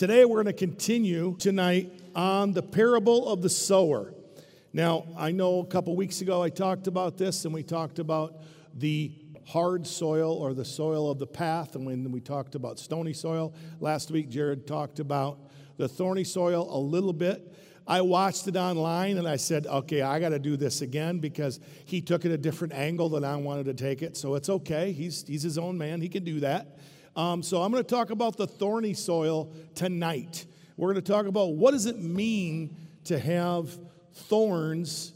Today, we're going to continue tonight on the parable of the sower. Now, I know a couple weeks ago I talked about this, and we talked about the hard soil or the soil of the path, and when we talked about stony soil. Last week, Jared talked about the thorny soil a little bit. I watched it online and I said, okay, I got to do this again because he took it a different angle than I wanted to take it. So it's okay. He's, he's his own man, he can do that. Um, so I'm going to talk about the thorny soil tonight. We're going to talk about what does it mean to have thorns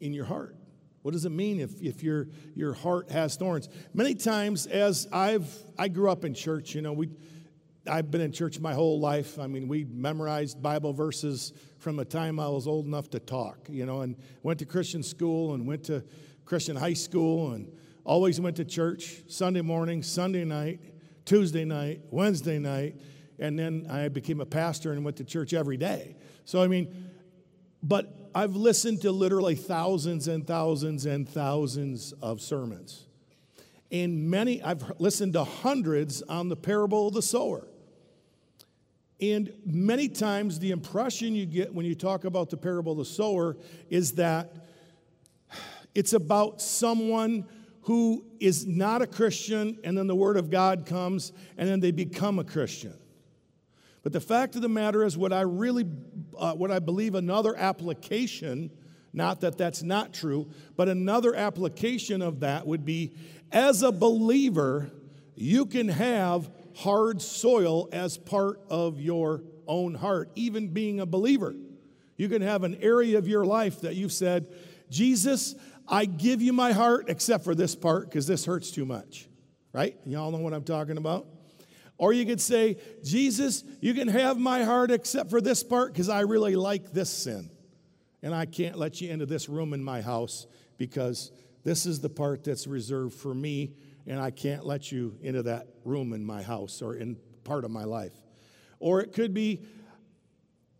in your heart. What does it mean if, if your, your heart has thorns? Many times, as I've I grew up in church, you know, we I've been in church my whole life. I mean, we memorized Bible verses from the time I was old enough to talk, you know, and went to Christian school and went to Christian high school and always went to church Sunday morning, Sunday night, Tuesday night, Wednesday night, and then I became a pastor and went to church every day. So, I mean, but I've listened to literally thousands and thousands and thousands of sermons. And many, I've listened to hundreds on the parable of the sower. And many times, the impression you get when you talk about the parable of the sower is that it's about someone who is not a Christian, and then the Word of God comes, and then they become a Christian. But the fact of the matter is, what I really, uh, what I believe another application, not that that's not true, but another application of that would be as a believer, you can have hard soil as part of your own heart, even being a believer. You can have an area of your life that you've said, Jesus, I give you my heart except for this part because this hurts too much. Right? Y'all know what I'm talking about? Or you could say, Jesus, you can have my heart except for this part because I really like this sin. And I can't let you into this room in my house because this is the part that's reserved for me, and I can't let you into that room in my house or in part of my life. Or it could be,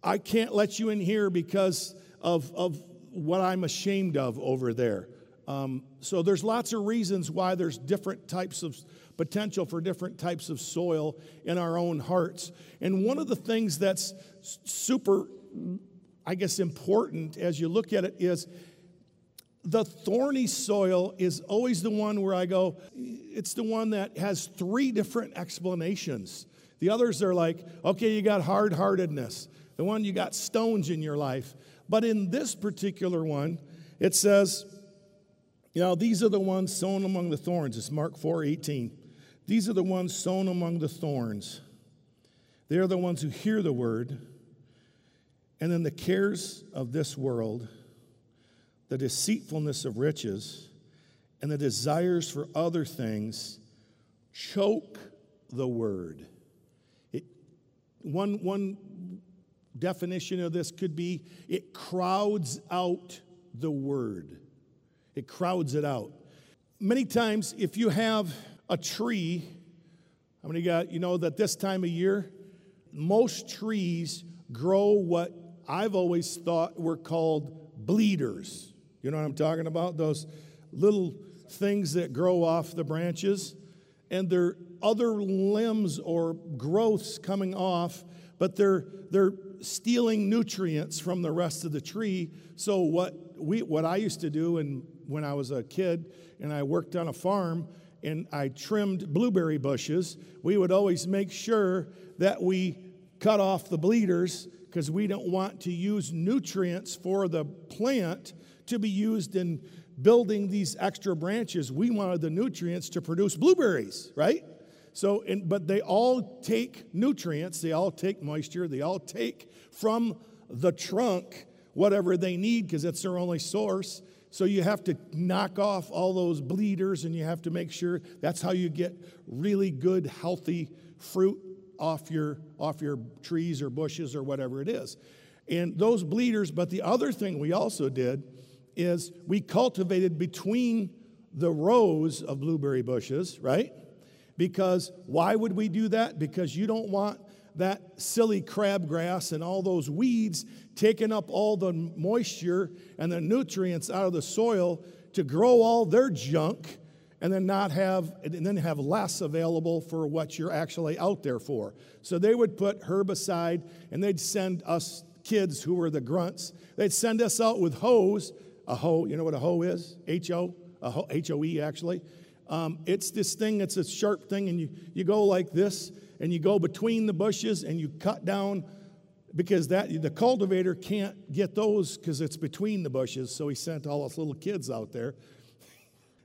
I can't let you in here because of, of what I'm ashamed of over there. Um, so there's lots of reasons why there's different types of potential for different types of soil in our own hearts. And one of the things that's super, I guess, important as you look at it is the thorny soil is always the one where I go, it's the one that has three different explanations. The others are like, okay, you got hard heartedness. The one you got stones in your life. But in this particular one, it says, you know, these are the ones sown among the thorns. It's Mark 4 18. These are the ones sown among the thorns. They are the ones who hear the word, and then the cares of this world, the deceitfulness of riches, and the desires for other things choke the word. It, one, one definition of this could be it crowds out the word. It crowds it out. Many times, if you have a tree, how many got, you know, that this time of year, most trees grow what I've always thought were called bleeders. You know what I'm talking about? Those little things that grow off the branches, and they're other limbs or growths coming off, but they're, they're stealing nutrients from the rest of the tree. So what we what I used to do and when I was a kid and I worked on a farm and I trimmed blueberry bushes, we would always make sure that we cut off the bleeders because we don't want to use nutrients for the plant to be used in building these extra branches. We wanted the nutrients to produce blueberries, right? So, and, but they all take nutrients, they all take moisture, they all take from the trunk whatever they need because it's their only source. So you have to knock off all those bleeders and you have to make sure that's how you get really good, healthy fruit off your, off your trees or bushes or whatever it is. And those bleeders, but the other thing we also did is we cultivated between the rows of blueberry bushes, right? Because why would we do that? Because you don't want that silly crabgrass and all those weeds taking up all the moisture and the nutrients out of the soil to grow all their junk. and then not have and then have less available for what you're actually out there for. So they would put herbicide and they'd send us kids who were the grunts, they'd send us out with hoes, a hoe, you know what a hoe is? H O, H O E actually. Um, it's this thing it's a sharp thing, and you, you go like this, and you go between the bushes and you cut down because that the cultivator can't get those because it's between the bushes. So he sent all us little kids out there.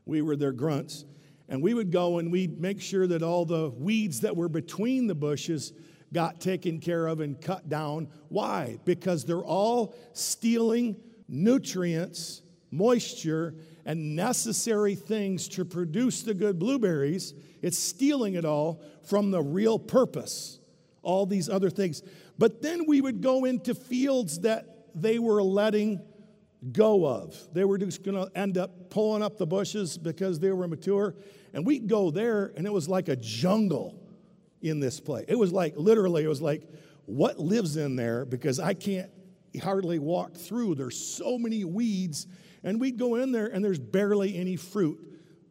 we were their grunts. And we would go and we'd make sure that all the weeds that were between the bushes got taken care of and cut down. Why? Because they're all stealing nutrients, moisture, and necessary things to produce the good blueberries. It's stealing it all from the real purpose, all these other things. But then we would go into fields that they were letting go of. They were just going to end up pulling up the bushes because they were mature. And we'd go there, and it was like a jungle in this place. It was like, literally, it was like, what lives in there? Because I can't hardly walk through. There's so many weeds. And we'd go in there, and there's barely any fruit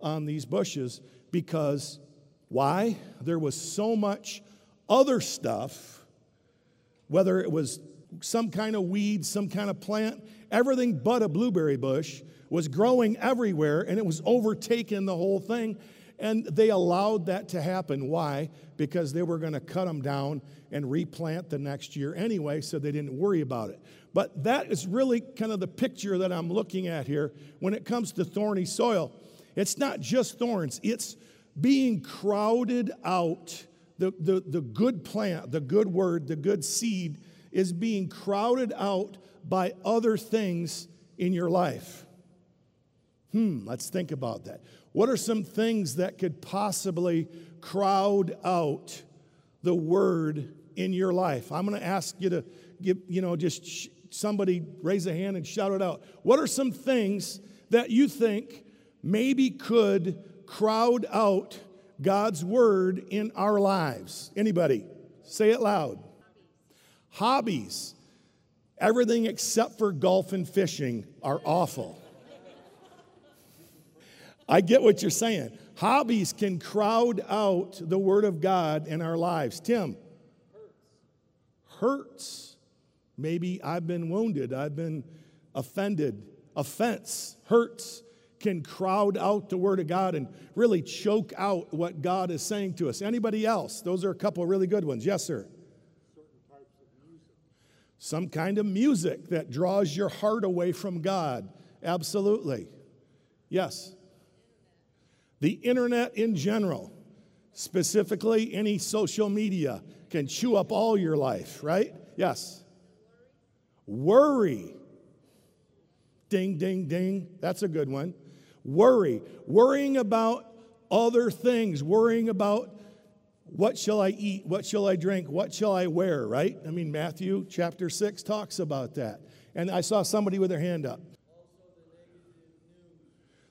on these bushes because why? There was so much other stuff whether it was some kind of weed, some kind of plant, everything but a blueberry bush was growing everywhere and it was overtaking the whole thing. And they allowed that to happen. Why? Because they were going to cut them down and replant the next year anyway, so they didn't worry about it. But that is really kind of the picture that I'm looking at here when it comes to thorny soil. It's not just thorns, it's being crowded out the, the, the good plant, the good word, the good seed is being crowded out by other things in your life. Hmm, let's think about that. What are some things that could possibly crowd out the word in your life? I'm going to ask you to give, you know, just sh- somebody raise a hand and shout it out. What are some things that you think maybe could crowd out God's word in our lives? Anybody? Say it loud. Hobbies. Everything except for golf and fishing are awful. I get what you're saying. Hobbies can crowd out the Word of God in our lives. Tim? Hurts. Maybe I've been wounded, I've been offended. Offense hurts can crowd out the word of God and really choke out what God is saying to us. Anybody else? Those are a couple really good ones. Yes, sir. Some kind of music that draws your heart away from God. Absolutely. Yes. The internet in general, specifically any social media, can chew up all your life, right? Yes. Worry. Ding, ding, ding. That's a good one. Worry, worrying about other things, worrying about what shall I eat? What shall I drink? What shall I wear, right? I mean, Matthew chapter 6 talks about that. And I saw somebody with their hand up.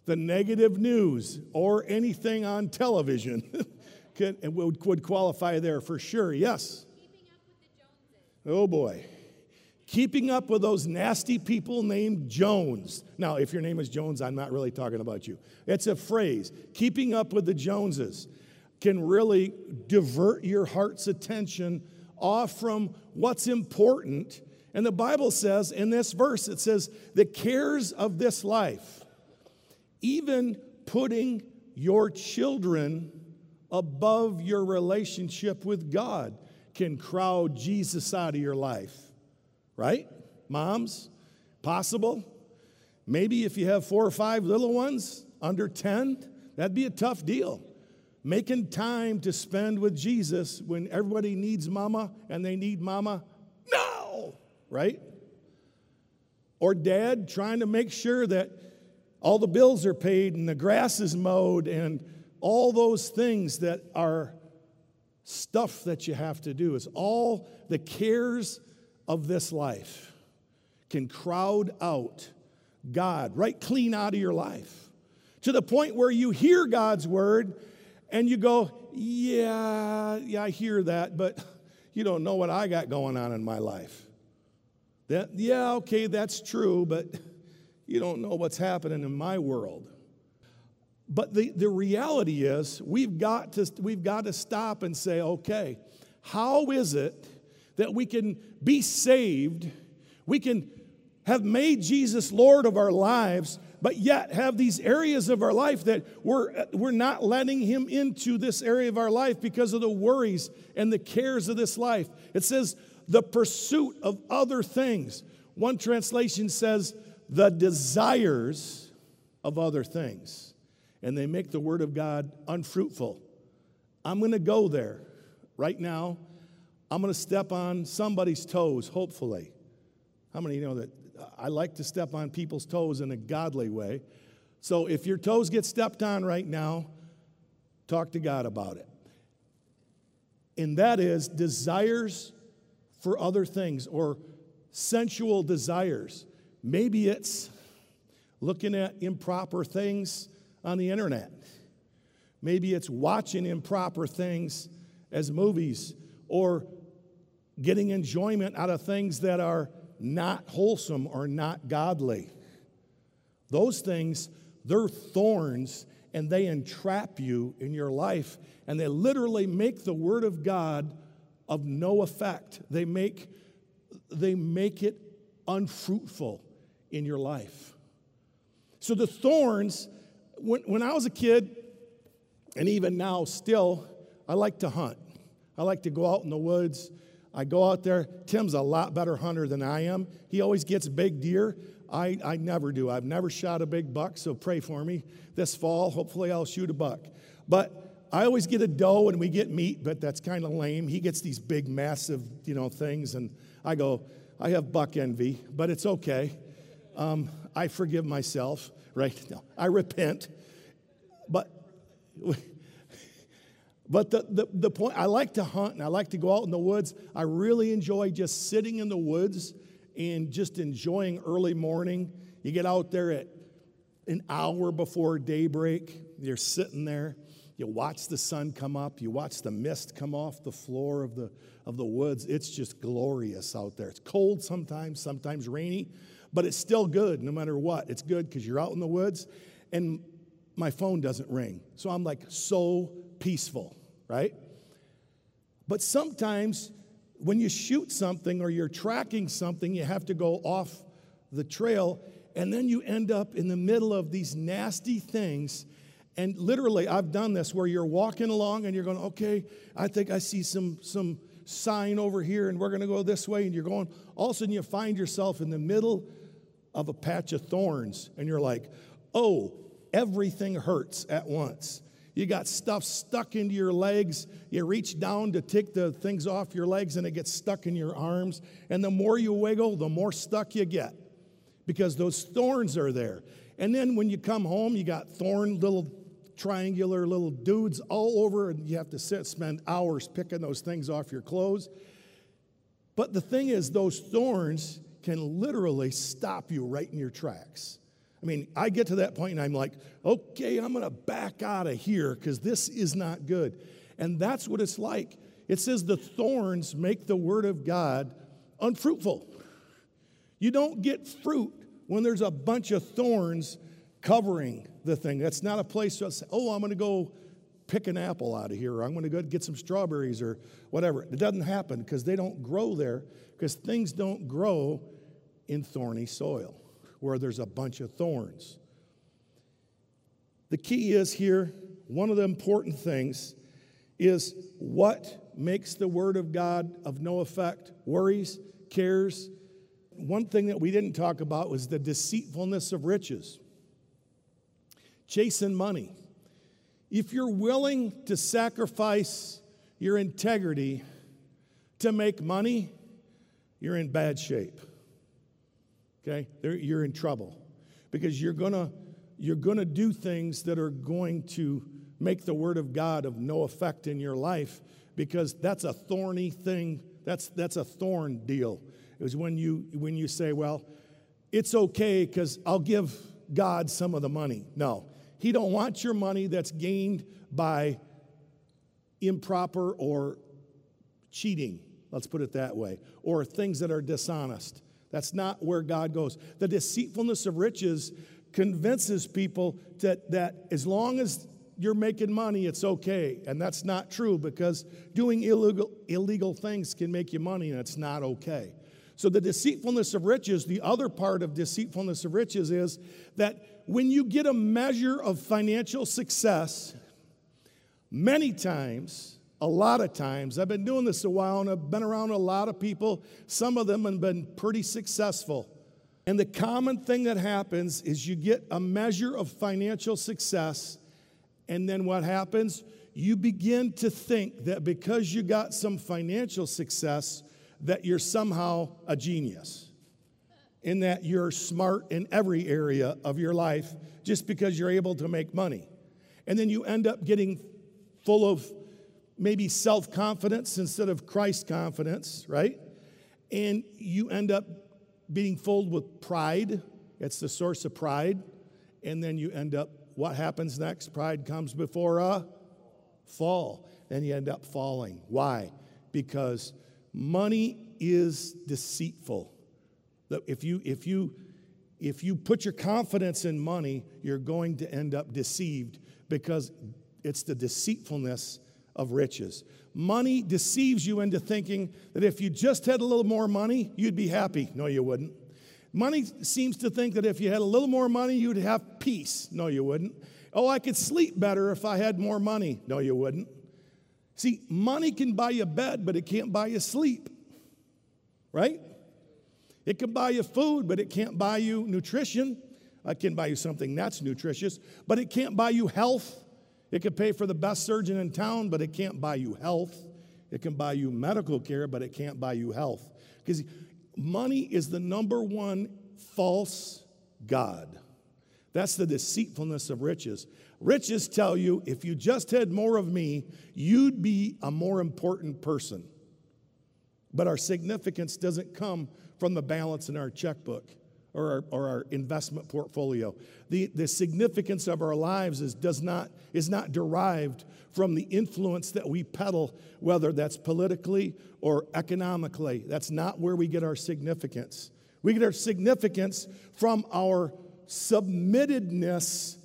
The negative news or anything on television could, would, would qualify there for sure. Yes. Oh boy keeping up with those nasty people named Jones. Now, if your name is Jones, I'm not really talking about you. It's a phrase. Keeping up with the Joneses can really divert your heart's attention off from what's important. And the Bible says in this verse, it says, the cares of this life, even putting your children above your relationship with God, can crowd Jesus out of your life right? Moms, possible. Maybe if you have four or five little ones under 10, that'd be a tough deal. Making time to spend with Jesus when everybody needs mama and they need mama no, right? Or dad trying to make sure that all the bills are paid and the grass is mowed and all those things that are stuff that you have to do. It's all the cares of this life can crowd out God right clean out of your life to the point where you hear God's word and you go, Yeah, yeah, I hear that, but you don't know what I got going on in my life. That, yeah, okay, that's true, but you don't know what's happening in my world. But the, the reality is, we've got, to, we've got to stop and say, okay, how is it that we can be saved? We can have made Jesus Lord of our lives, but yet have these areas of our life that we're, we're not letting Him into this area of our life because of the worries and the cares of this life. It says, the pursuit of other things. One translation says, the desires of other things. And they make the Word of God unfruitful. I'm going to go there right now. I'm going to step on somebody's toes, hopefully. How many know that uh, I like to step on people's toes in a godly way? So if your toes get stepped on right now, talk to God about it. And that is desires for other things or sensual desires. Maybe it's looking at improper things on the internet. Maybe it's watching improper things as movies or getting enjoyment out of things that are not wholesome or not godly. Those things, they're thorns and they entrap you in your life and they literally make the Word of God of no effect. They make, they make it unfruitful in your life. So the thorns, when, when I was a kid, and even now still, I like to hunt. I like to go out in the woods. I go out there. Tim's a lot better hunter than I am. He always gets big deer. I, I never do. I've never shot a big buck, so pray for me. This fall, hopefully, I'll shoot a buck. But I always get a doe and we get meat, but that's kind of lame. He gets these big, massive, you know, things, and I go, I have buck envy, but it's okay. Um, I forgive myself, right? No, I repent. But but the, the, the point, I like to hunt and I like to go out in the woods. I really enjoy just sitting in the woods and just enjoying early morning. You get out there at an hour before daybreak, you're sitting there you watch the sun come up, you watch the mist come off the floor of the, of the woods. It's just glorious out there. It's cold sometimes, sometimes rainy, but it's still good no matter what. It's good because you're out in the woods and my phone doesn't ring. So I'm like so peaceful, right? But sometimes when you shoot something or you're tracking something, you have to go off the trail, and then you end up in the middle of these nasty things and literally, I've done this where you're walking along and you're going, okay, I think I see some, some sign over here and we're going to go this way. And you're going, all of a sudden you find yourself in the middle of a patch of thorns and you're like, oh, everything hurts at once. You got stuff stuck into your legs. You reach down to take the things off your legs and it gets stuck in your arms. And the more you wiggle, the more stuck you get because those thorns are there. And then when you come home, you got thorn little triangular little dudes all over, and you have to sit, spend hours picking those things off your clothes. But the thing is, those thorns can literally stop you right in your tracks. I mean, I get to that point and I'm like, okay, I'm going to back out of here because this is not good. And that's what it's like. It says the thorns make the word of God unfruitful. You don't get fruit when there's a bunch of thorns covering the thing. That's not a place to say, oh, I'm going to go pick an apple out of here, or I'm going to go get some strawberries, or whatever. It doesn't happen because they don't grow there, because things don't grow in thorny soil where there's a bunch of thorns. The key is here, one of the important things is what makes the Word of God of no effect? Worries, cares. One thing that we didn't talk about was the deceitfulness of riches chasing money. If you're willing to sacrifice your integrity to make money, you're in bad shape. Okay? You're in trouble because you're gonna, you're gonna do things that are going to make the Word of God of no effect in your life because that's a thorny thing. That's, that's a thorn deal. It was when you, when you say, well, it's okay because I'll give God some of the money. No, he don't want your money that's gained by improper or cheating, let's put it that way, or things that are dishonest. That's not where God goes. The deceitfulness of riches convinces people that, that as long as you're making money, it's okay. And that's not true because doing illegal, illegal things can make you money and it's not okay. So, the deceitfulness of riches, the other part of deceitfulness of riches is that when you get a measure of financial success, many times, a lot of times, I've been doing this a while and I've been around a lot of people, some of them have been pretty successful. And the common thing that happens is you get a measure of financial success, and then what happens? You begin to think that because you got some financial success, that you're somehow a genius, in that you're smart in every area of your life just because you're able to make money. And then you end up getting full of maybe self confidence instead of Christ confidence, right? And you end up being filled with pride. It's the source of pride. And then you end up, what happens next? Pride comes before a fall. Then you end up falling. Why? Because Money is deceitful. If you, if you, if you put your confidence in money, you're going to end up deceived because it's the deceitfulness of riches. Money deceives you into thinking that if you just had a little more money, you'd be happy. No, you wouldn't. Money seems to think that if you had a little more money, you'd have peace. No, you wouldn't. Oh, I could sleep better if I had more money. No, you wouldn't. See, money can buy you a bed, but it can't buy you sleep, right? It can buy you food, but it can't buy you nutrition. It can buy you something that's nutritious, but it can't buy you health. It can pay for the best surgeon in town, but it can't buy you health. It can buy you medical care, but it can't buy you health. Because money is the number one false God. That's the deceitfulness of riches. Riches tell you if you just had more of me, you'd be a more important person. But our significance doesn't come from the balance in our checkbook or our, or our investment portfolio. The, the significance of our lives is, does not, is not derived from the influence that we peddle, whether that's politically or economically. That's not where we get our significance. We get our significance from our submittedness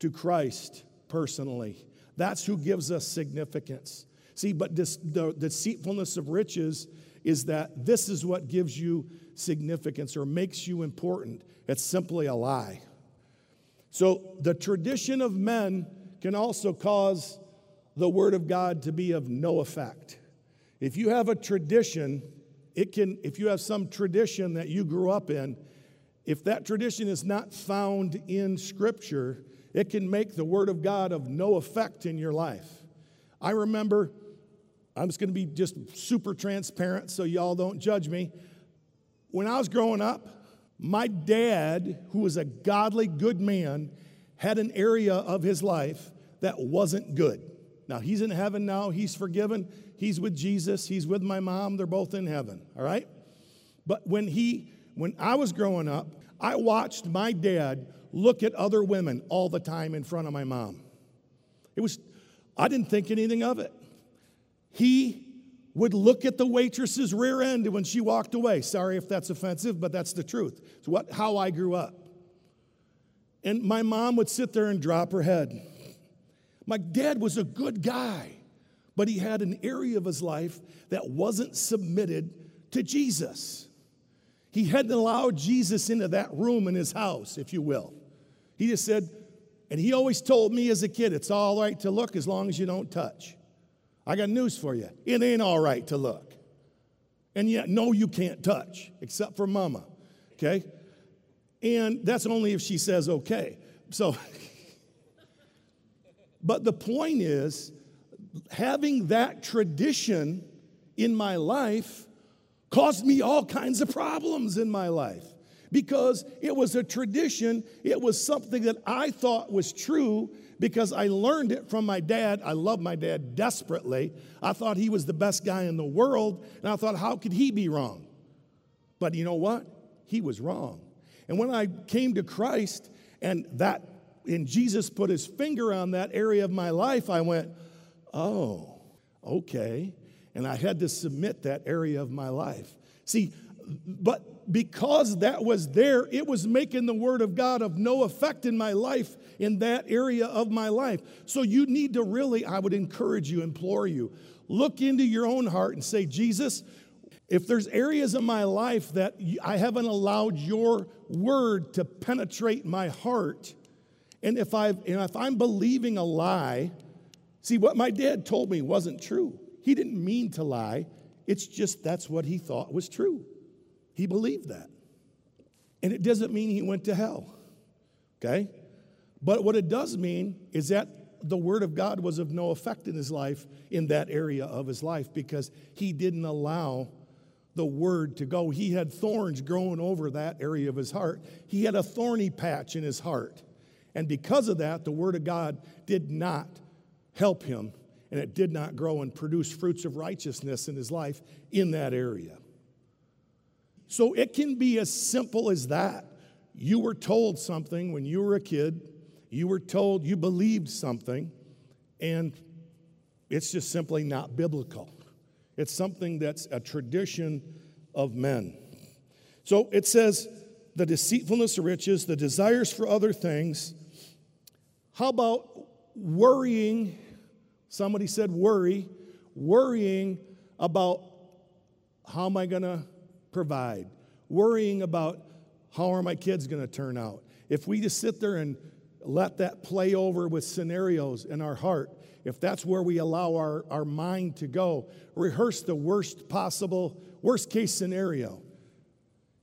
to Christ personally. That's who gives us significance. See, but the deceitfulness of riches is that this is what gives you significance or makes you important. It's simply a lie. So the tradition of men can also cause the word of God to be of no effect. If you have a tradition, it can, if you have some tradition that you grew up in, if that tradition is not found in Scripture, it can make the Word of God of no effect in your life. I remember, I'm just going to be just super transparent so y'all don't judge me. When I was growing up, my dad, who was a godly, good man, had an area of his life that wasn't good. Now, he's in heaven now, he's forgiven, he's with Jesus, he's with my mom, they're both in heaven, all right? But when he when I was growing up, I watched my dad look at other women all the time in front of my mom. It was, I didn't think anything of it. He would look at the waitress's rear end when she walked away. Sorry if that's offensive, but that's the truth. It's what, how I grew up. And my mom would sit there and drop her head. My dad was a good guy, but he had an area of his life that wasn't submitted to Jesus. He hadn't allowed Jesus into that room in his house, if you will. He just said, and he always told me as a kid, it's all right to look as long as you don't touch. I got news for you. It ain't all right to look. And yet, no, you can't touch, except for mama, okay? And that's only if she says okay. So, but the point is, having that tradition in my life caused me all kinds of problems in my life because it was a tradition. It was something that I thought was true because I learned it from my dad. I love my dad desperately. I thought he was the best guy in the world, and I thought, how could he be wrong? But you know what? He was wrong. And when I came to Christ and that and Jesus put his finger on that area of my life, I went, "Oh, okay." and I had to submit that area of my life. See, but because that was there, it was making the Word of God of no effect in my life, in that area of my life. So you need to really, I would encourage you, implore you, look into your own heart and say, Jesus, if there's areas of my life that I haven't allowed your word to penetrate my heart, and if, i and if I'm believing a lie, see, what my dad told me wasn't true. He didn't mean to lie, it's just that's what he thought was true. He believed that. And it doesn't mean he went to hell, okay? But what it does mean is that the word of God was of no effect in his life in that area of his life because he didn't allow the word to go. He had thorns growing over that area of his heart. He had a thorny patch in his heart. And because of that, the word of God did not help him and it did not grow and produce fruits of righteousness in his life in that area. So it can be as simple as that. You were told something when you were a kid, you were told you believed something, and it's just simply not biblical. It's something that's a tradition of men. So it says the deceitfulness of riches, the desires for other things. How about worrying? Somebody said worry, worrying about how am I going to provide, worrying about how are my kids going to turn out. If we just sit there and let that play over with scenarios in our heart, if that's where we allow our, our mind to go, rehearse the worst possible, worst case scenario.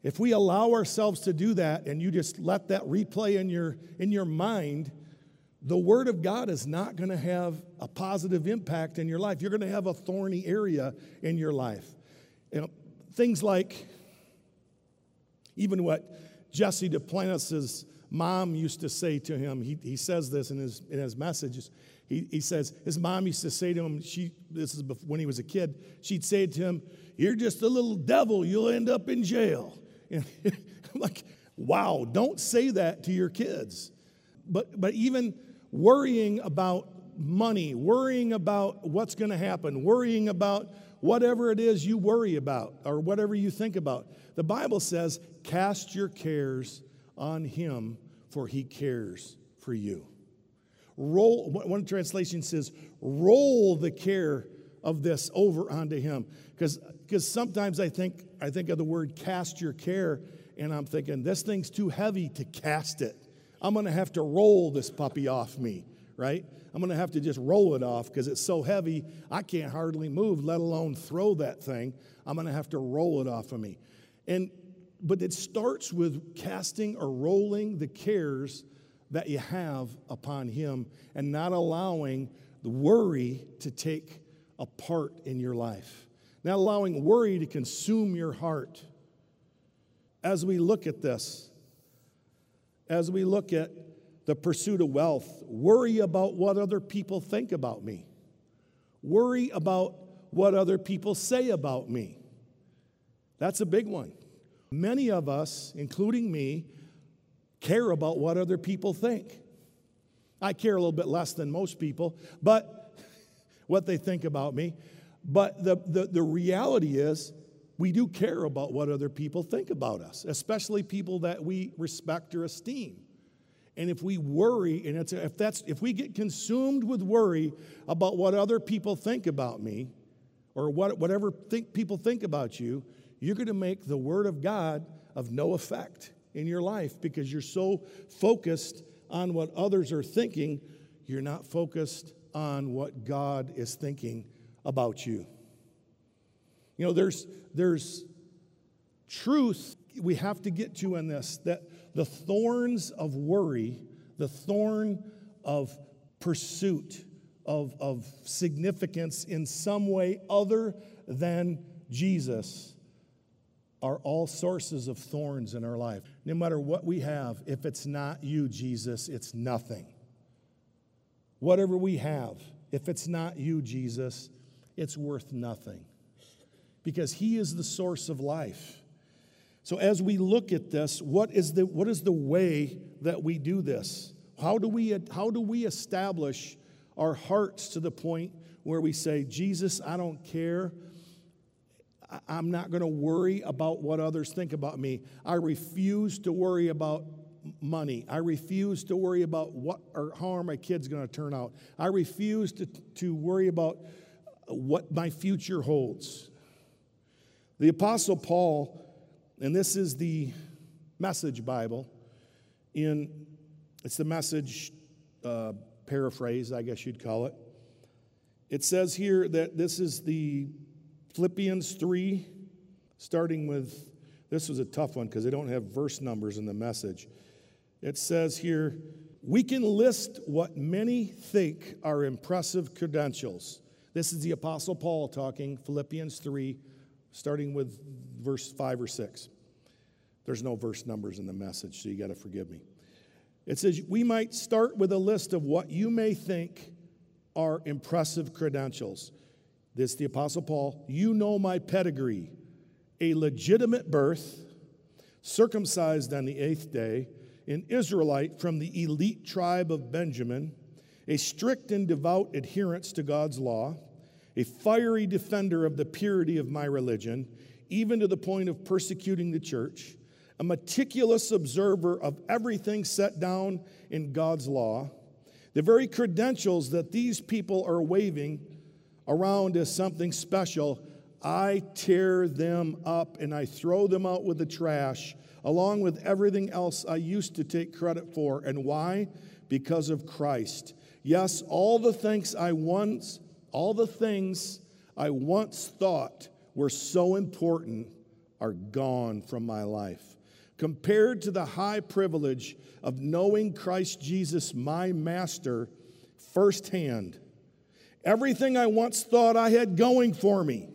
If we allow ourselves to do that and you just let that replay in your, in your mind, the Word of God is not going to have a positive impact in your life. You're going to have a thorny area in your life. You know, things like even what Jesse Duplantis' mom used to say to him, he, he says this in his, in his messages. He, he says his mom used to say to him, she, this is when he was a kid, she'd say to him, You're just a little devil, you'll end up in jail. And I'm like, wow, don't say that to your kids. But, but even worrying about money, worrying about what's going to happen, worrying about whatever it is you worry about or whatever you think about. The Bible says, Cast your cares on him, for he cares for you. Roll, one translation says, roll the care of this over onto him. Because sometimes I think, I think of the word cast your care, and I'm thinking, this thing's too heavy to cast it. I'm going to have to roll this puppy off me, right? I'm going to have to just roll it off because it's so heavy, I can't hardly move, let alone throw that thing. I'm going to have to roll it off of me. And but it starts with casting or rolling the cares that you have upon Him and not allowing the worry to take a part in your life, not allowing worry to consume your heart. As we look at this, as we look at the pursuit of wealth, worry about what other people think about me, worry about what other people say about me. That's a big one. Many of us, including me, care about what other people think. I care a little bit less than most people, but what they think about me. But the, the, the reality is, we do care about what other people think about us, especially people that we respect or esteem. And if we worry, and if, that's, if we get consumed with worry about what other people think about me, or what, whatever think, people think about you, you're going to make the Word of God of no effect in your life because you're so focused on what others are thinking, you're not focused on what God is thinking about you. You know, there's, there's truth we have to get to in this that the thorns of worry, the thorn of pursuit, of, of significance in some way other than Jesus are all sources of thorns in our life. No matter what we have, if it's not you, Jesus, it's nothing. Whatever we have, if it's not you, Jesus, it's worth nothing. Because He is the source of life. So as we look at this, what is the, what is the way that we do this? How do, we, how do we establish our hearts to the point where we say, Jesus, I don't care I'm not going to worry about what others think about me. I refuse to worry about money. I refuse to worry about what or how are my kids going to turn out. I refuse to, to worry about what my future holds. The Apostle Paul, and this is the Message Bible, in it's the message uh, paraphrase, I guess you'd call it. It says here that this is the Philippians 3, starting with this was a tough one because they don't have verse numbers in the message. It says here, we can list what many think are impressive credentials. This is the Apostle Paul talking, Philippians 3, starting with verse 5 or 6. There's no verse numbers in the message, so you got to forgive me. It says, We might start with a list of what you may think are impressive credentials. This, the Apostle Paul, you know my pedigree, a legitimate birth, circumcised on the eighth day, an Israelite from the elite tribe of Benjamin, a strict and devout adherence to God's law, a fiery defender of the purity of my religion, even to the point of persecuting the church a meticulous observer of everything set down in God's law, the very credentials that these people are waving around as something special, I tear them up and I throw them out with the trash along with everything else I used to take credit for. And why? Because of Christ. Yes, all the things I once, all the things I once thought were so important are gone from my life compared to the high privilege of knowing Christ Jesus, my master, firsthand. Everything I once thought I had going for me.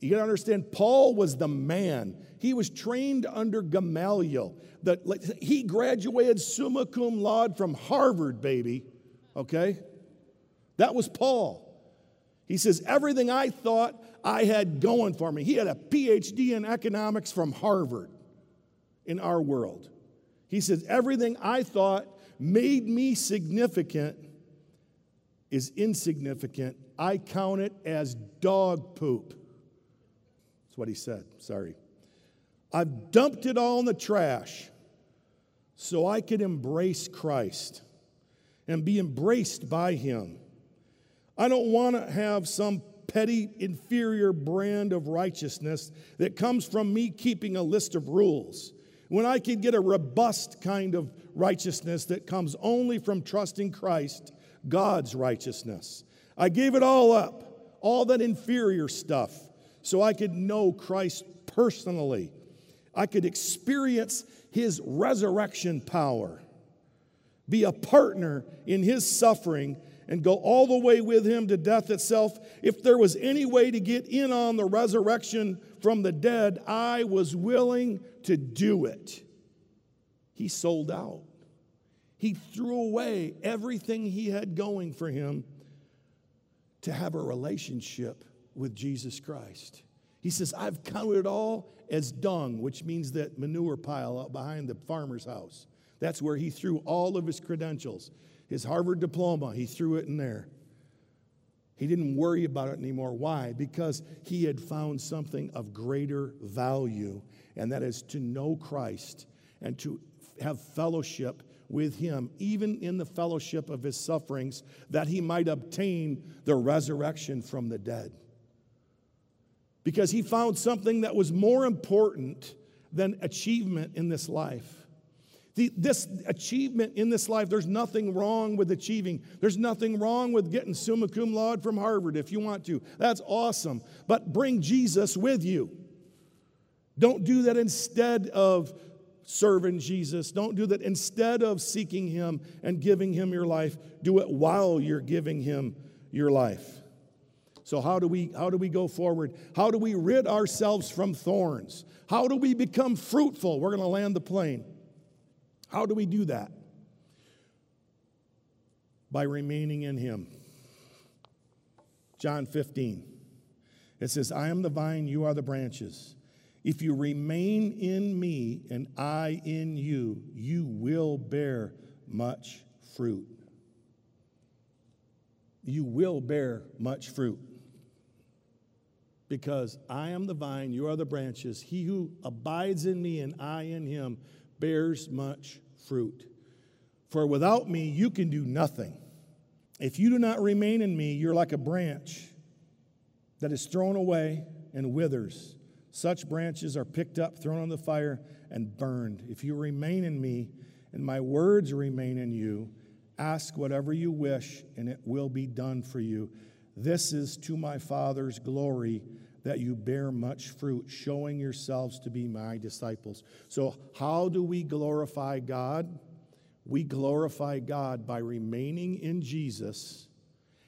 You gotta understand, Paul was the man. He was trained under Gamaliel. That he graduated summa cum laude from Harvard, baby. Okay? That was Paul. He says, Everything I thought I had going for me. He had a PhD in economics from Harvard in our world. He says, Everything I thought made me significant is insignificant. I count it as dog poop. That's what he said. Sorry. I've dumped it all in the trash so I could embrace Christ and be embraced by him. I don't want to have some petty, inferior brand of righteousness that comes from me keeping a list of rules when I could get a robust kind of righteousness that comes only from trusting Christ, God's righteousness. I gave it all up, all that inferior stuff, so I could know Christ personally. I could experience his resurrection power, be a partner in his suffering, and go all the way with him to death itself. If there was any way to get in on the resurrection from the dead, I was willing to do it. He sold out. He threw away everything he had going for him to have a relationship with Jesus Christ. He says, I've counted it all as dung, which means that manure pile out behind the farmer's house. That's where he threw all of his credentials. His Harvard diploma, he threw it in there. He didn't worry about it anymore. Why? Because he had found something of greater value, and that is to know Christ and to have fellowship with him, even in the fellowship of his sufferings, that he might obtain the resurrection from the dead. Because he found something that was more important than achievement in this life. The, this achievement in this life, there's nothing wrong with achieving. There's nothing wrong with getting summa cum laude from Harvard if you want to. That's awesome. But bring Jesus with you. Don't do that instead of serving Jesus. Don't do that instead of seeking Him and giving Him your life. Do it while you're giving Him your life. So how do we how do we go forward? How do we rid ourselves from thorns? How do we become fruitful? We're going to land the plane. How do we do that? By remaining in Him. John 15. It says, I am the vine, you are the branches. If you remain in me and I in you, you will bear much fruit. You will bear much fruit. because I am the vine, you are the branches. He who abides in me and I in him bears much fruit. For without me, you can do nothing. If you do not remain in me, you're like a branch that is thrown away and withers. Such branches are picked up, thrown on the fire, and burned. If you remain in me, and my words remain in you, ask whatever you wish, and it will be done for you. This is to my Father's glory that you bear much fruit, showing yourselves to be my disciples. So, how do we glorify God? We glorify God by remaining in Jesus.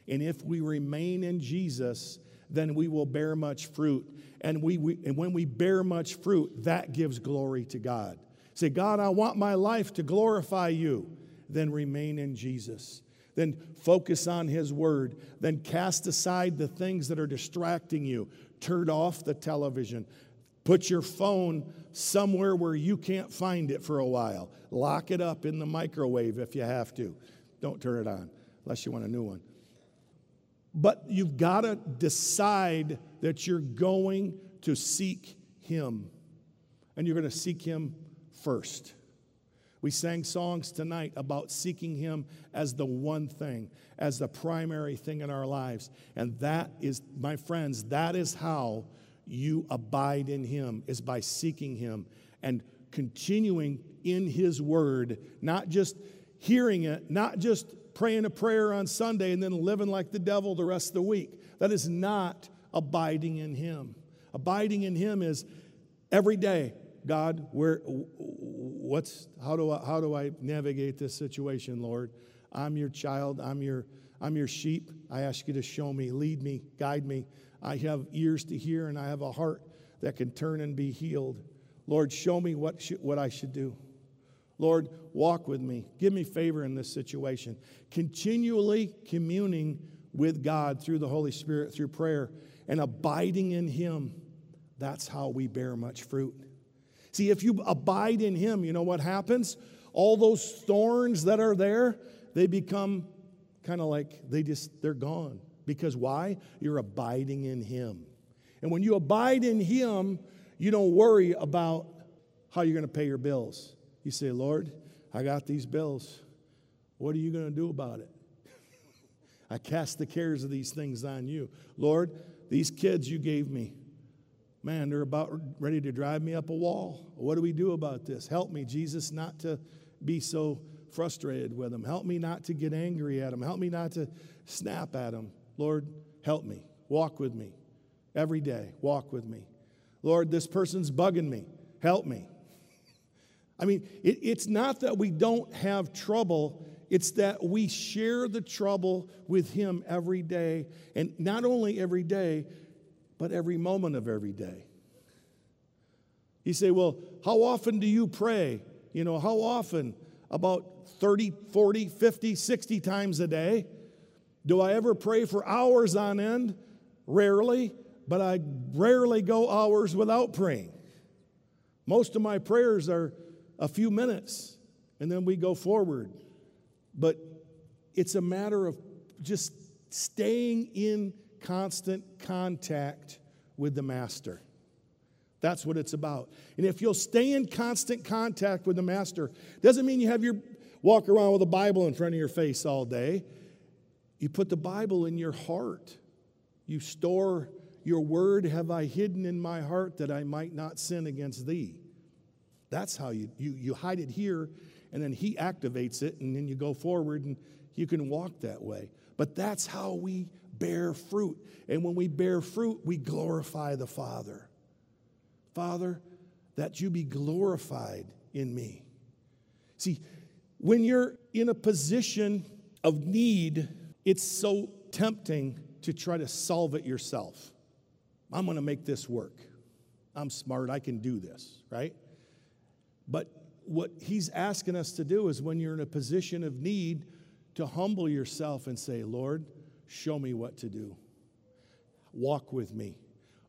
And if we remain in Jesus, then we will bear much fruit. And, we, we, and when we bear much fruit, that gives glory to God. Say, God, I want my life to glorify you. Then remain in Jesus. Then focus on His Word. Then cast aside the things that are distracting you. Turn off the television. Put your phone somewhere where you can't find it for a while. Lock it up in the microwave if you have to. Don't turn it on unless you want a new one. But you've got to decide that you're going to seek Him. And you're going to seek Him first. We sang songs tonight about seeking Him as the one thing, as the primary thing in our lives. And that is, my friends, that is how you abide in Him, is by seeking Him and continuing in His Word, not just hearing it, not just praying a prayer on Sunday and then living like the devil the rest of the week. That is not abiding in Him. Abiding in Him is every day, God, where, what's, how do I, how do I navigate this situation, Lord? I'm your child. I'm your, I'm your sheep. I ask you to show me, lead me, guide me. I have ears to hear and I have a heart that can turn and be healed. Lord, show me what, sh- what I should do. Lord, walk with me. Give me favor in this situation. Continually communing with God through the Holy Spirit, through prayer, and abiding in Him. That's how we bear much fruit. See, if you abide in Him, you know what happens? All those thorns that are there, they become kind of like they just, they're gone. Because why? You're abiding in Him. And when you abide in Him, you don't worry about how you're going to pay your bills. You say, Lord, I got these bills. What are you going to do about it? I cast the cares of these things on you. Lord, these kids you gave me, man, they're about ready to drive me up a wall. What do we do about this? Help me, Jesus, not to be so frustrated with them. Help me not to get angry at them. Help me not to snap at them. Lord, help me. Walk with me every day. Walk with me. Lord, this person's bugging me. Help me. I mean, it, it's not that we don't have trouble, it's that we share the trouble with Him every day. And not only every day, but every moment of every day. You say, well, how often do you pray? You know, how often? About 30, 40, 50, 60 times a day. Do I ever pray for hours on end? Rarely, but I rarely go hours without praying. Most of my prayers are a few minutes and then we go forward. But it's a matter of just staying in constant contact with the Master. That's what it's about. And if you'll stay in constant contact with the Master, doesn't mean you have your walk around with a Bible in front of your face all day. You put the Bible in your heart. You store your word have I hidden in my heart that I might not sin against thee. That's how you, you, you hide it here, and then He activates it, and then you go forward and you can walk that way. But that's how we bear fruit. And when we bear fruit, we glorify the Father. Father, that you be glorified in me. See, when you're in a position of need, it's so tempting to try to solve it yourself. I'm going to make this work. I'm smart. I can do this, right? But what he's asking us to do is when you're in a position of need, to humble yourself and say, Lord, show me what to do. Walk with me.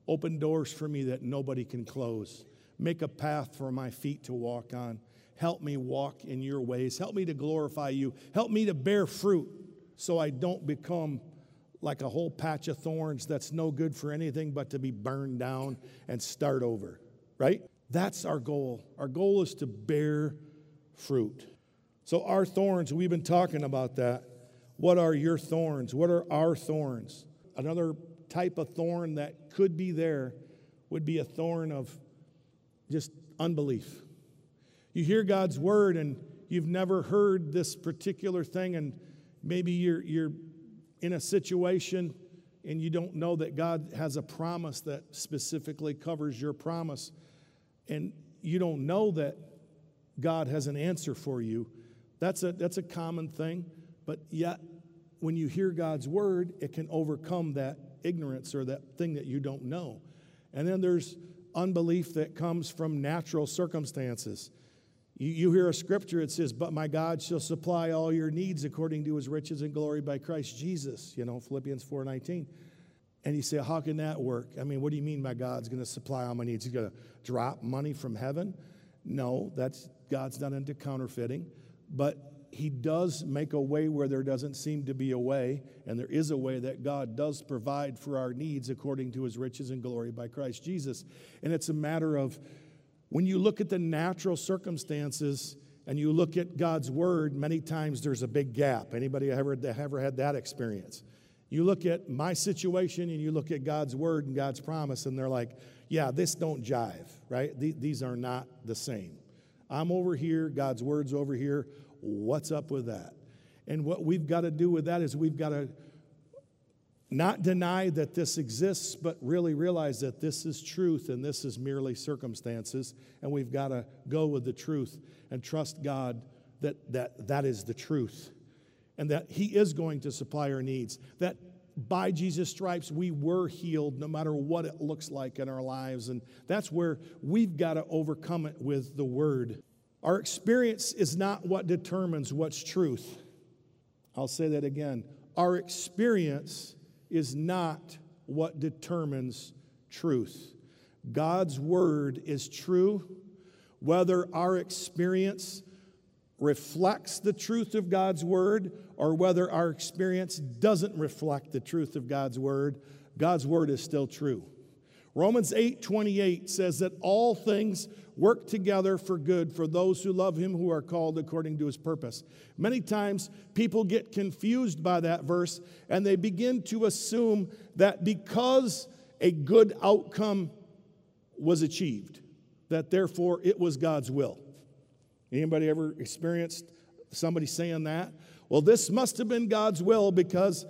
Open doors for me that nobody can close. Make a path for my feet to walk on. Help me walk in your ways. Help me to glorify you. Help me to bear fruit so I don't become like a whole patch of thorns that's no good for anything but to be burned down and start over, right? That's our goal. Our goal is to bear fruit. So, our thorns, we've been talking about that. What are your thorns? What are our thorns? Another type of thorn that could be there would be a thorn of just unbelief. You hear God's word and you've never heard this particular thing, and maybe you're, you're in a situation and you don't know that God has a promise that specifically covers your promise, and you don't know that God has an answer for you, that's a, that's a common thing. But yet, when you hear God's word, it can overcome that ignorance or that thing that you don't know. And then there's unbelief that comes from natural circumstances. You, you hear a scripture, it says, But my God shall supply all your needs according to his riches and glory by Christ Jesus, you know, Philippians 4 19. And you say, How can that work? I mean, what do you mean my God's going to supply all my needs? He's going to drop money from heaven? No, that's God's not into counterfeiting. But he does make a way where there doesn't seem to be a way, and there is a way that God does provide for our needs according to his riches and glory by Christ Jesus. And it's a matter of when you look at the natural circumstances and you look at God's word, many times there's a big gap. Anybody ever, ever had that experience? You look at my situation and you look at God's word and God's promise, and they're like, yeah, this don't jive, right? These are not the same. I'm over here, God's word's over here. What's up with that? And what we've got to do with that is we've got to not deny that this exists, but really realize that this is truth and this is merely circumstances. And we've got to go with the truth and trust God that that, that is the truth and that He is going to supply our needs. That by Jesus' stripes, we were healed no matter what it looks like in our lives. And that's where we've got to overcome it with the Word. Our experience is not what determines what's truth. I'll say that again. Our experience is not what determines truth. God's word is true, whether our experience reflects the truth of God's word or whether our experience doesn't reflect the truth of God's word, God's word is still true. Romans 8 28 says that all things work together for good for those who love him who are called according to his purpose. Many times people get confused by that verse and they begin to assume that because a good outcome was achieved, that therefore it was God's will. Anybody ever experienced somebody saying that? Well, this must have been God's will because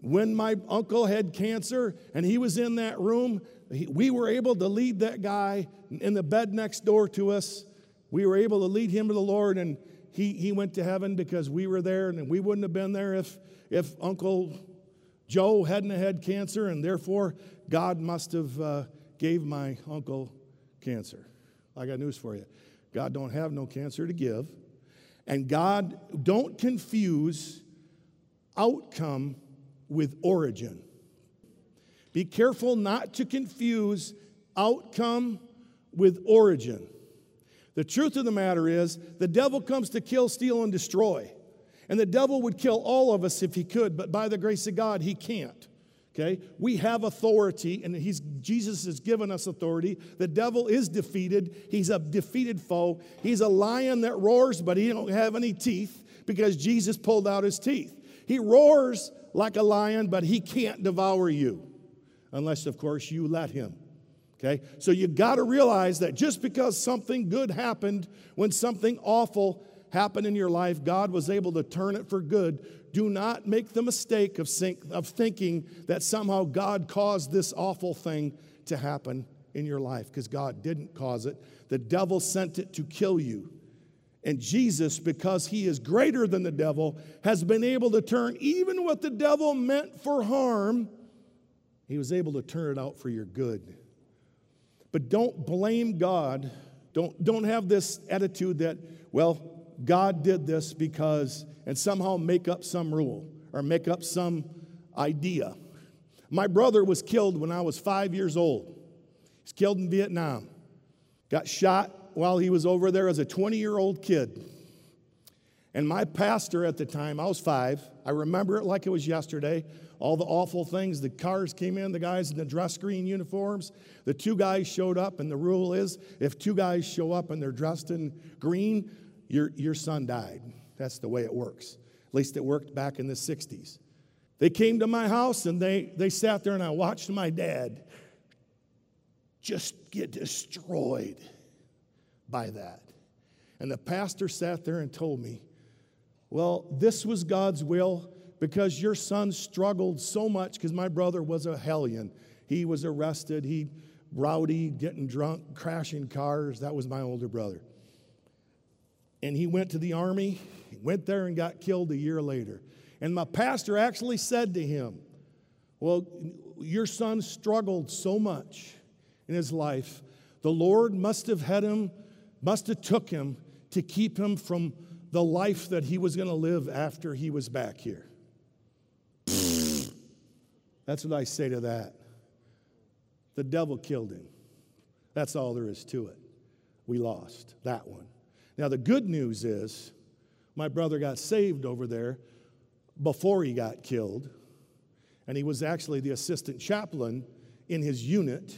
when my uncle had cancer and he was in that room, we were able to lead that guy in the bed next door to us. We were able to lead him to the Lord, and he, he went to heaven because we were there, and we wouldn't have been there if, if Uncle Joe hadn't had cancer, and therefore God must have uh, gave my uncle cancer. I got news for you. God don't have no cancer to give. And God, don't confuse outcome with origin. Be careful not to confuse outcome with origin. The truth of the matter is, the devil comes to kill, steal, and destroy. And the devil would kill all of us if he could, but by the grace of God, he can't. Okay? We have authority, and he's, Jesus has given us authority. The devil is defeated. He's a defeated foe. He's a lion that roars, but he don't have any teeth because Jesus pulled out his teeth. He roars like a lion, but he can't devour you unless, of course, you let him. Okay? So you got to realize that just because something good happened when something awful happened in your life, God was able to turn it for good. Do not make the mistake of, think, of thinking that somehow God caused this awful thing to happen in your life because God didn't cause it. The devil sent it to kill you. And Jesus, because he is greater than the devil, has been able to turn even what the devil meant for harm he was able to turn it out for your good. But don't blame God. Don't, don't have this attitude that, well, God did this because, and somehow make up some rule or make up some idea. My brother was killed when I was five years old. He's killed in Vietnam. Got shot while he was over there as a 20 year old kid. And my pastor at the time, I was five, I remember it like it was yesterday. All the awful things. The cars came in, the guys in the dress green uniforms. The two guys showed up, and the rule is if two guys show up and they're dressed in green, your, your son died. That's the way it works. At least it worked back in the 60s. They came to my house and they, they sat there, and I watched my dad just get destroyed by that. And the pastor sat there and told me, Well, this was God's will because your son struggled so much because my brother was a hellion. He was arrested, he rowdy, getting drunk, crashing cars. That was my older brother. And he went to the army, went there and got killed a year later. And my pastor actually said to him, Well, your son struggled so much in his life. The Lord must have had him, must have took him to keep him from the life that he was going to live after he was back here. That's what I say to that. The devil killed him. That's all there is to it. We lost that one. Now, the good news is my brother got saved over there before he got killed, and he was actually the assistant chaplain in his unit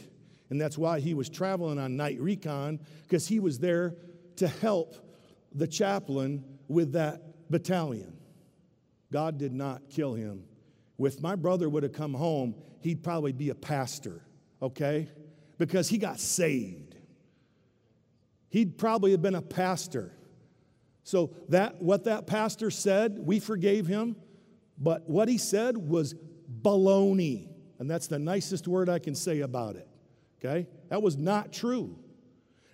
and that's why he was traveling on night recon, because he was there to help the chaplain with that battalion. God did not kill him. If my brother would have come home, he'd probably be a pastor, okay? Because he got saved. He'd probably have been a pastor. So that what that pastor said, we forgave him, but what he said was baloney. And that's the nicest word I can say about it. Okay? That was not true.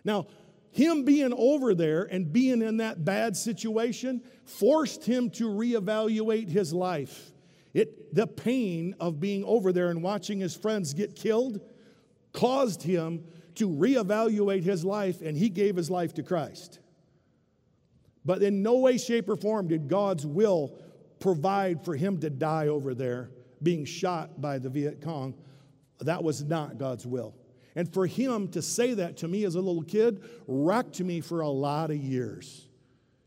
Now, him being over there and being in that bad situation forced him to reevaluate his life. It, the pain of being over there and watching his friends get killed caused him to reevaluate his life, and he gave his life to Christ. But in no way, shape, or form did God's will provide for him to die over there being shot by the Viet Cong. That was not God's will. And for him to say that to me as a little kid wrecked me for a lot of years.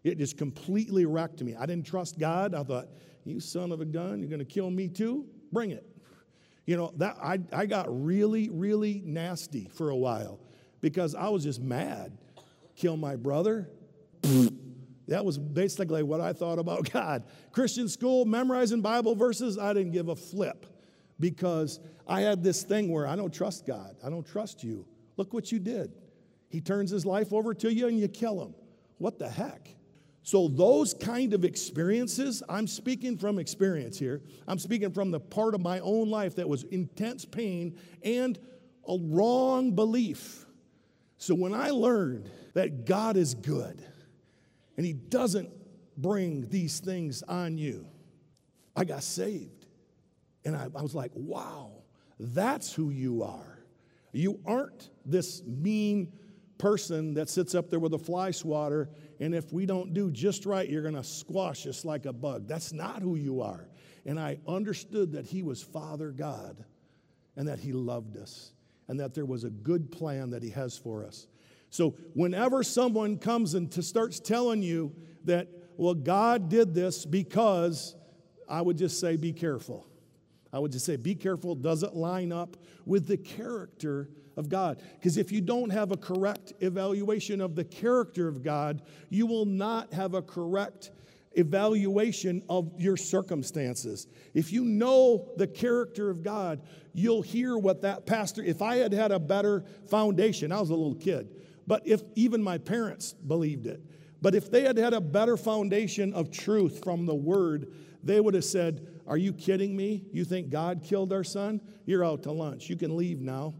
It just completely wrecked me. I didn't trust God. I thought, you son of a gun, you're going to kill me too? Bring it. You know, that I, I got really, really nasty for a while because I was just mad. Kill my brother. That was basically what I thought about God. Christian school, memorizing Bible verses, I didn't give a flip because I had this thing where I don't trust God. I don't trust you. Look what you did. He turns his life over to you and you kill him. What the heck? So, those kind of experiences, I'm speaking from experience here. I'm speaking from the part of my own life that was intense pain and a wrong belief. So, when I learned that God is good and He doesn't bring these things on you, I got saved. And I, I was like, wow, that's who you are. You aren't this mean person that sits up there with a fly swatter, and if we don't do just right, you're going to squash us like a bug. That's not who you are. And I understood that He was Father God and that He loved us and that there was a good plan that He has for us. So, whenever someone comes and starts telling you that, well, God did this because, I would just say, be careful. I would just say, be careful, does it line up with the character of God? Because if you don't have a correct evaluation of the character of God, you will not have a correct evaluation of your circumstances. If you know the character of God, you'll hear what that pastor, if I had had a better foundation, I was a little kid, but if even my parents believed it, but if they had had a better foundation of truth from the word, they would have said, are you kidding me? You think God killed our son? You're out to lunch. You can leave now.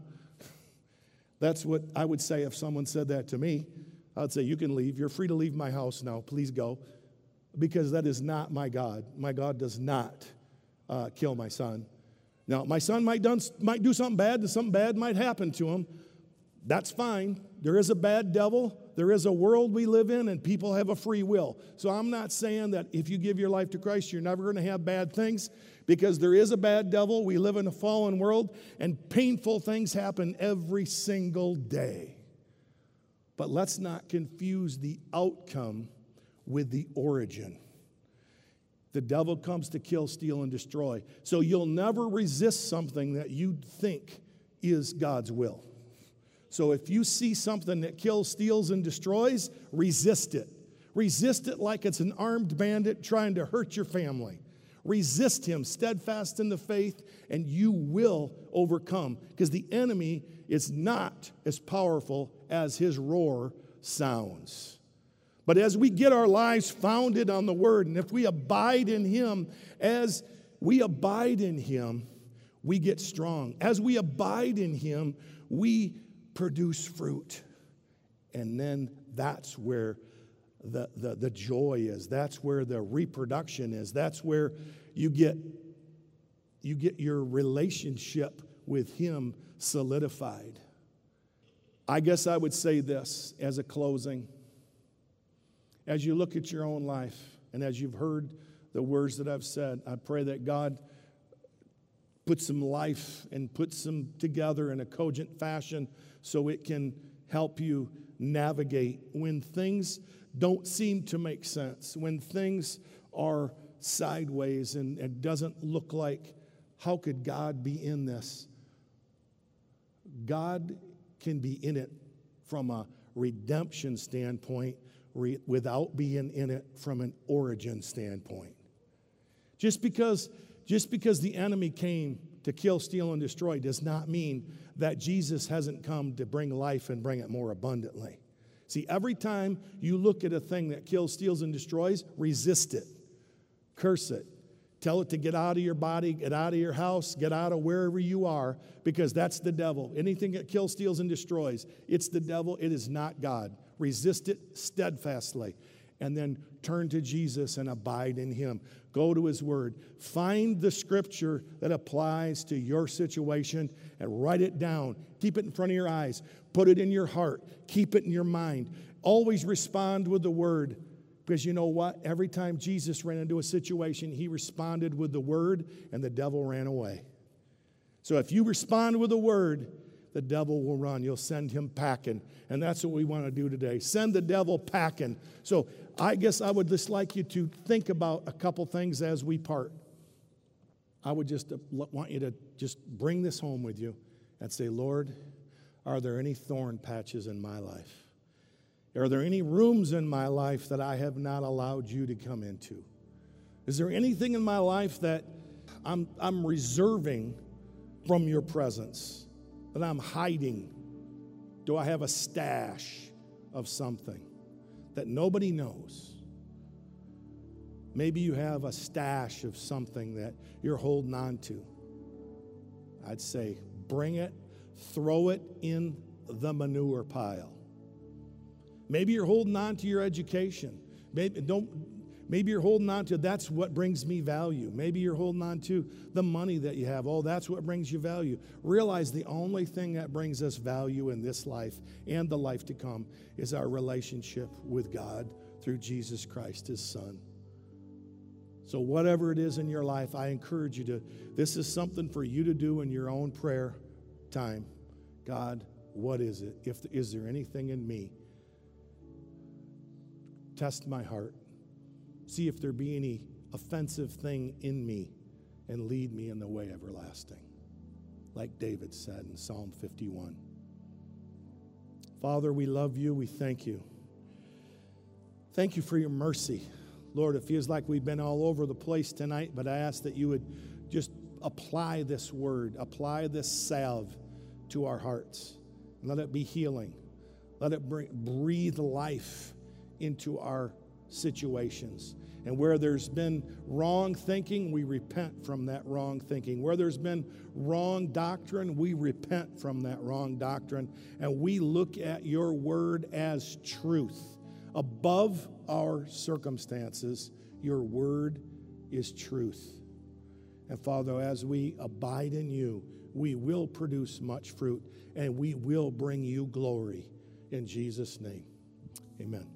That's what I would say if someone said that to me. I'd say, You can leave. You're free to leave my house now. Please go. Because that is not my God. My God does not uh, kill my son. Now, my son might, done, might do something bad, and something bad might happen to him. That's fine. There is a bad devil. There is a world we live in, and people have a free will. So I'm not saying that if you give your life to Christ, you're never going to have bad things, because there is a bad devil. We live in a fallen world, and painful things happen every single day. But let's not confuse the outcome with the origin. The devil comes to kill, steal, and destroy. So you'll never resist something that you think is God's will. So if you see something that kills, steals, and destroys, resist it. Resist it like it's an armed bandit trying to hurt your family. Resist him, steadfast in the faith, and you will overcome because the enemy is not as powerful as his roar sounds. But as we get our lives founded on the word, and if we abide in him, as we abide in him, we get strong. As we abide in him, we produce fruit. And then that's where the, the, the joy is. That's where the reproduction is. That's where you get, you get your relationship with Him solidified. I guess I would say this as a closing. As you look at your own life and as you've heard the words that I've said, I pray that God puts some life and puts them together in a cogent fashion so it can help you navigate when things don't seem to make sense, when things are sideways and it doesn't look like, how could God be in this? God can be in it from a redemption standpoint re- without being in it from an origin standpoint. Just because, just because the enemy came to kill, steal, and destroy does not mean that Jesus hasn't come to bring life and bring it more abundantly. See, every time you look at a thing that kills, steals, and destroys, resist it, curse it. Tell it to get out of your body, get out of your house, get out of wherever you are, because that's the devil. Anything that kills, steals, and destroys, it's the devil, it is not God. Resist it steadfastly, and then turn to Jesus and abide in Him. Go to His Word. Find the scripture that applies to your situation and write it down. Keep it in front of your eyes. Put it in your heart. Keep it in your mind. Always respond with the Word. Because you know what? Every time Jesus ran into a situation, he responded with the word, and the devil ran away. So if you respond with the word, the devil will run. You'll send him packing. And that's what we want to do today. Send the devil packing. So I guess I would just like you to think about a couple things as we part. I would just uh, want you to just bring this home with you and say, Lord, are there any thorn patches in my life? Are there any rooms in my life that I have not allowed you to come into? Is there anything in my life that I'm, I'm reserving from your presence, that I'm hiding? Do I have a stash of something that nobody knows? Maybe you have a stash of something that you're holding on to. I'd say bring it, throw it in the manure pile. Maybe you're holding on to your education. Maybe, don't, maybe you're holding on to that's what brings me value. Maybe you're holding on to the money that you have. Oh, that's what brings you value. Realize the only thing that brings us value in this life and the life to come is our relationship with God through Jesus Christ, his Son. So, whatever it is in your life, I encourage you to, this is something for you to do in your own prayer time. God, what is it? If, is there anything in me Test my heart. See if there be any offensive thing in me and lead me in the way everlasting. Like David said in Psalm 51. Father, we love you. We thank you. Thank you for your mercy. Lord, it feels like we've been all over the place tonight, but I ask that you would just apply this word, apply this salve to our hearts. Let it be healing. Let it bring, breathe life into our situations. And where there's been wrong thinking, we repent from that wrong thinking. Where there's been wrong doctrine, we repent from that wrong doctrine. And we look at your word as truth. Above our circumstances, your word is truth. And Father, as we abide in you, we will produce much fruit and we will bring you glory. In Jesus' name, amen.